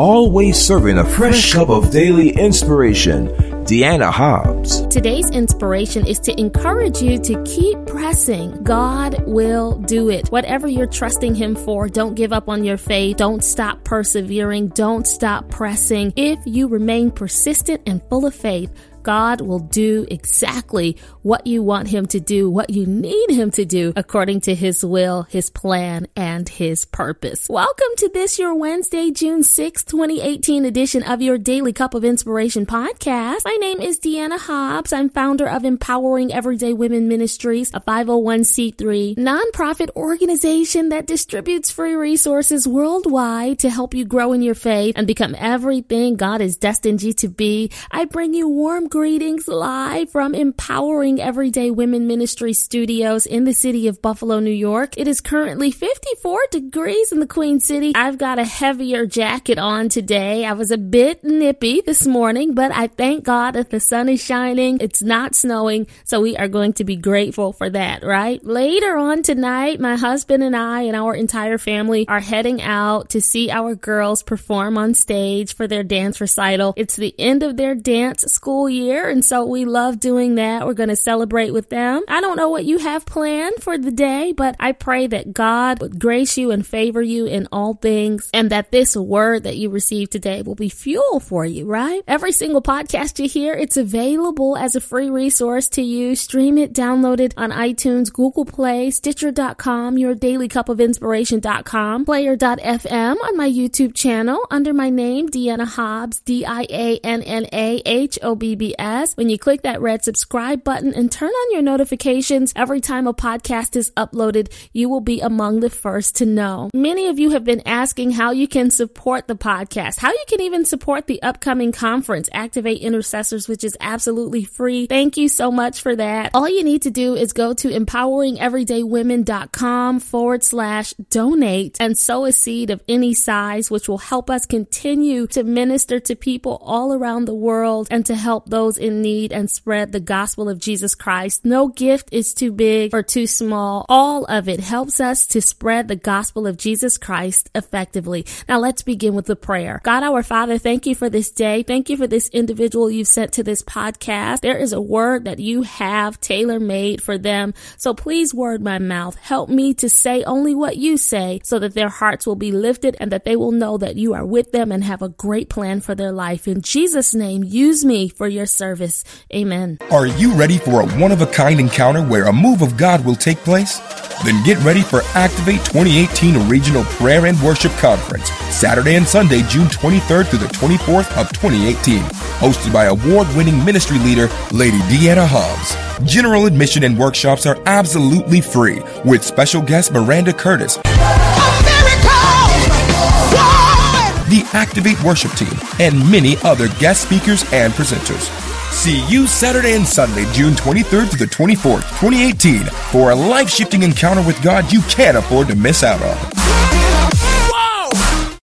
always serving a fresh cup of daily inspiration. Deanna Hobbs. Today's inspiration is to encourage you to keep pressing. God will do it. Whatever you're trusting Him for, don't give up on your faith. Don't stop persevering. Don't stop pressing. If you remain persistent and full of faith, God will do exactly what you want Him to do, what you need Him to do, according to His will, His plan, and His purpose. Welcome to this, your Wednesday, June 6, 2018 edition of your Daily Cup of Inspiration podcast. My name is Deanna Hobbs. I'm founder of Empowering Everyday Women Ministries, a 501c3 nonprofit organization that distributes free resources worldwide to help you grow in your faith and become everything God has destined you to be. I bring you warm greetings live from Empowering Everyday Women Ministry Studios in the city of Buffalo, New York. It is currently 54 degrees in the Queen City. I've got a heavier jacket on today. I was a bit nippy this morning, but I thank God that the sun is shining. It's not snowing, so we are going to be grateful for that, right? Later on tonight, my husband and I and our entire family are heading out to see our girls perform on stage for their dance recital. It's the end of their dance school year year. And so we love doing that. We're going to celebrate with them. I don't know what you have planned for the day, but I pray that God would grace you and favor you in all things and that this word that you receive today will be fuel for you, right? Every single podcast you hear, it's available as a free resource to you. Stream it, download it on iTunes, Google Play, Stitcher.com, your daily cup of inspiration.com, player.fm on my YouTube channel under my name, Deanna Hobbs, D I A N N A H O B B PBS. When you click that red subscribe button and turn on your notifications every time a podcast is uploaded, you will be among the first to know. Many of you have been asking how you can support the podcast, how you can even support the upcoming conference, Activate Intercessors, which is absolutely free. Thank you so much for that. All you need to do is go to empoweringeverydaywomen.com forward slash donate and sow a seed of any size, which will help us continue to minister to people all around the world and to help those in need and spread the gospel of Jesus Christ. No gift is too big or too small. All of it helps us to spread the gospel of Jesus Christ effectively. Now let's begin with the prayer. God our Father, thank you for this day. Thank you for this individual you've sent to this podcast. There is a word that you have tailor made for them. So please word my mouth. Help me to say only what you say so that their hearts will be lifted and that they will know that you are with them and have a great plan for their life. In Jesus' name, use me for your your service. Amen. Are you ready for a one of a kind encounter where a move of God will take place? Then get ready for Activate 2018 Regional Prayer and Worship Conference, Saturday and Sunday, June 23rd through the 24th of 2018, hosted by award-winning ministry leader Lady Deanna Hobbs. General admission and workshops are absolutely free, with special guest Miranda Curtis. The Activate Worship Team, and many other guest speakers and presenters. See you Saturday and Sunday, June 23rd to the 24th, 2018, for a life shifting encounter with God you can't afford to miss out on.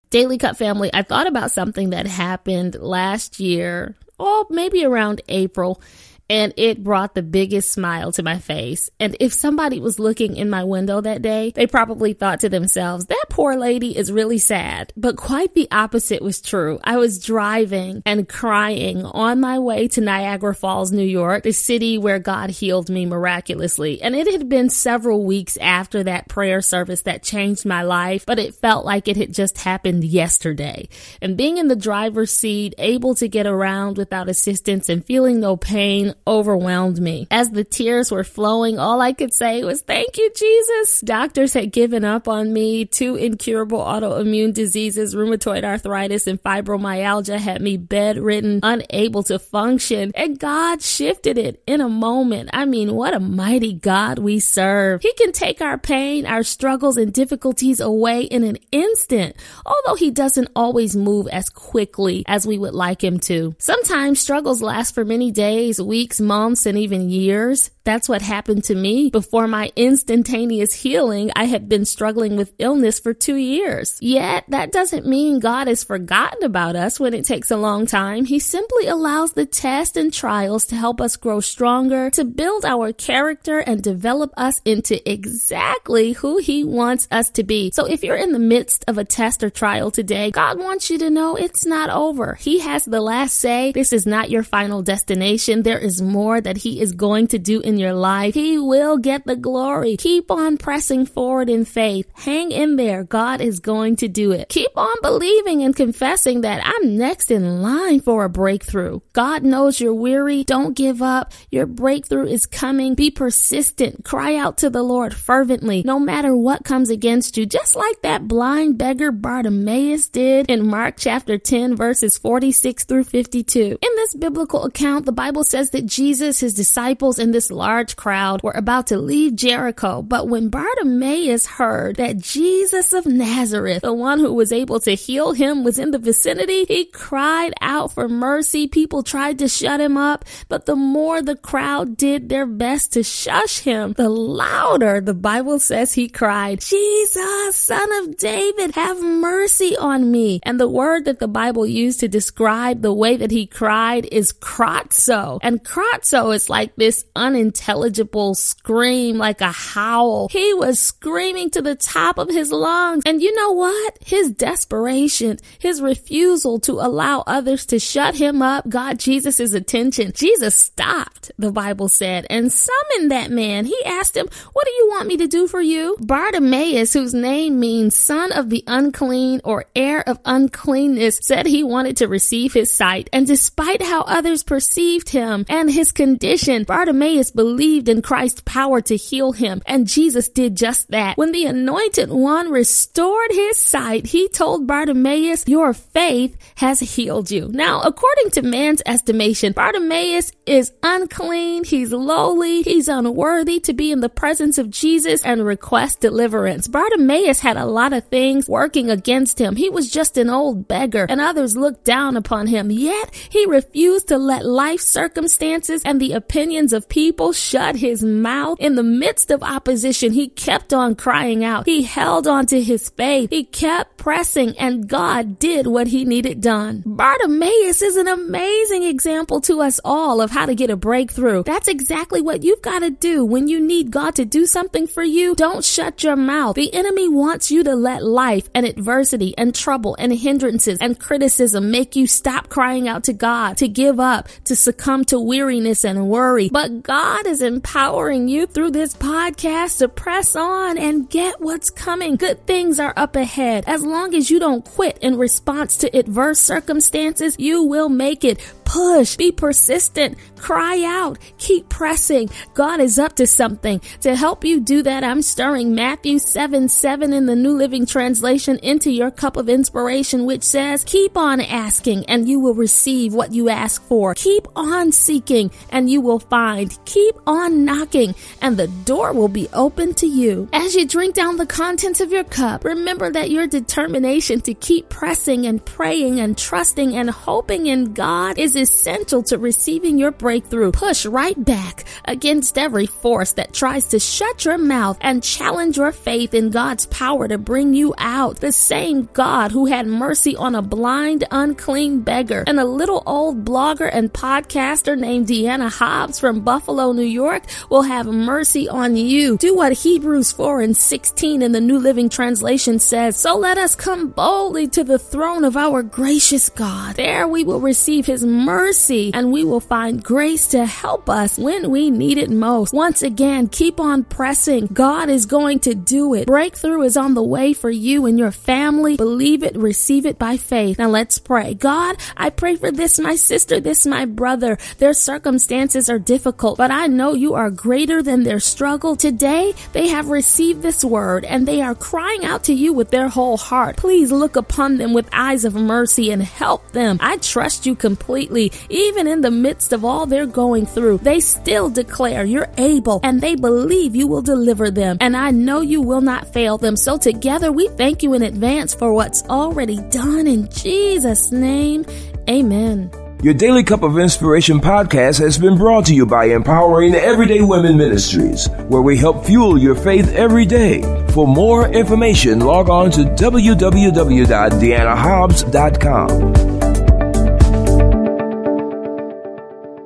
Daily Cup family, I thought about something that happened last year, or maybe around April and it brought the biggest smile to my face. And if somebody was looking in my window that day, they probably thought to themselves, that poor lady is really sad. But quite the opposite was true. I was driving and crying on my way to Niagara Falls, New York, the city where God healed me miraculously. And it had been several weeks after that prayer service that changed my life, but it felt like it had just happened yesterday. And being in the driver's seat, able to get around without assistance and feeling no pain overwhelmed me. As the tears were flowing, all I could say was, Thank you, Jesus. Doctors had given up on me. Two incurable autoimmune diseases, rheumatoid arthritis and fibromyalgia, had me bedridden, unable to function. And God shifted it in a moment. I mean, what a mighty God we serve. He can take our pain, our struggles, and difficulties away in an instant, although He doesn't always move as quickly as we would like Him to. Sometimes struggles last for many days, weeks, months, and even years. That's what happened to me. Before my instantaneous healing, I had been struggling with illness for two years. Yet, that doesn't mean God has forgotten about us when it takes a long time. He simply allows the tests and trials to help us grow stronger, to build our character and develop us into exactly who He wants us to be. So if you're in the midst of a test or trial today, God wants you to know it's not over. He has the last say. This is not your final destination. There is more that He is going to do in your life. He will get the glory. Keep on pressing forward in faith. Hang in there. God is going to do it. Keep on believing and confessing that I'm next in line for a breakthrough. God knows you're weary. Don't give up. Your breakthrough is coming. Be persistent. Cry out to the Lord fervently, no matter what comes against you, just like that blind beggar Bartimaeus did in Mark chapter 10, verses 46 through 52. In this biblical account, the Bible says that Jesus, his disciples, and this large crowd were about to leave Jericho. But when Bartimaeus heard that Jesus of Nazareth, the one who was able to heal him, was in the vicinity, he cried out for mercy. People tried to shut him up, but the more the crowd did their best to shush him, the louder the Bible says he cried, Jesus, son of David, have mercy on me. And the word that the Bible used to describe the way that he cried is krazo. And krazo is like this unintelligible scream, like a howl. He was screaming to the top of his lungs. And you know what? His desperation, his refusal to allow others to shut him up got Jesus' attention. Jesus stopped, the Bible said, and summoned that man. He asked him, What do you want me to do for you? Bartimaeus, whose name means son of the unclean or heir of uncleanness, said he wanted to receive his sight. And despite how others perceived him and his condition, Bartimaeus believed in Christ's power to heal him. And Jesus did just that. When the anointed one restored his sight, he told Bartimaeus, Your faith has healed you. Now, according to man's estimation, Bartimaeus is unclean, he's lowly, he's unworthy to be in the presence of Jesus and request deliverance. Bartimaeus had a lot of things working against him. He was just an old beggar, and others looked down upon him. Yet, he refused to let life circumstances and the opinions of people shut his mouth. In the midst of opposition, he kept on crying out. He held on to his faith. He kept pressing, and God did what he needed done. Bartimaeus is an amazing example to us all of how to get a breakthrough. That's exactly what you've got to do when you need God to do something for you. Don't shut your mouth. The enemy wants you to let life and adversity and trouble and hindrances and criticism make you stop crying out to God, to give up, to succumb to weariness and worry. But God is empowering you through this podcast to press on and get what's coming. Good things are up ahead. As long as you don't quit in response to adverse circumstances, you will make it. Push, be persistent, cry out, keep pressing. God is up to something. To help you do that, I'm stirring Matthew 7 7 in the New Living Translation into your cup of inspiration, which says, Keep on asking and you will receive what you ask for. Keep on seeking and you will find. Keep on knocking and the door will be open to you. As you drink down the contents of your cup, remember that your determination to keep pressing and praying and trusting and hoping in God is essential to receiving your breakthrough. Push right back against every force that tries to shut your mouth and challenge your faith in God's power to bring you out. The same God who had mercy on a blind, unclean beggar and a little old blogger and podcaster named Deanna Hobbs from Buffalo, New York will have mercy on you. Do what Hebrews 4 and 16 in the New Living Translation says. So let us come boldly to the throne of our gracious God. There we will receive his mercy and we will find grace to help us when we need it most. Once again, keep on pressing. God is going to do it. Breakthrough is on the way for you and your family. Believe it, receive it by faith. Now let's pray. God, I pray for this, my sister, this, my brother. Their circumstances are difficult, but I know you are greater than their struggle. Today, they have received this word and they are crying out to you with their whole heart. Please look upon them with eyes of mercy and help them. I trust you completely even in the midst of all they're going through, they still declare you're able and they believe you will deliver them. And I know you will not fail them. So together we thank you in advance for what's already done in Jesus' name. Amen. Your Daily Cup of Inspiration podcast has been brought to you by Empowering Everyday Women Ministries, where we help fuel your faith every day. For more information, log on to www.deannahobbs.com.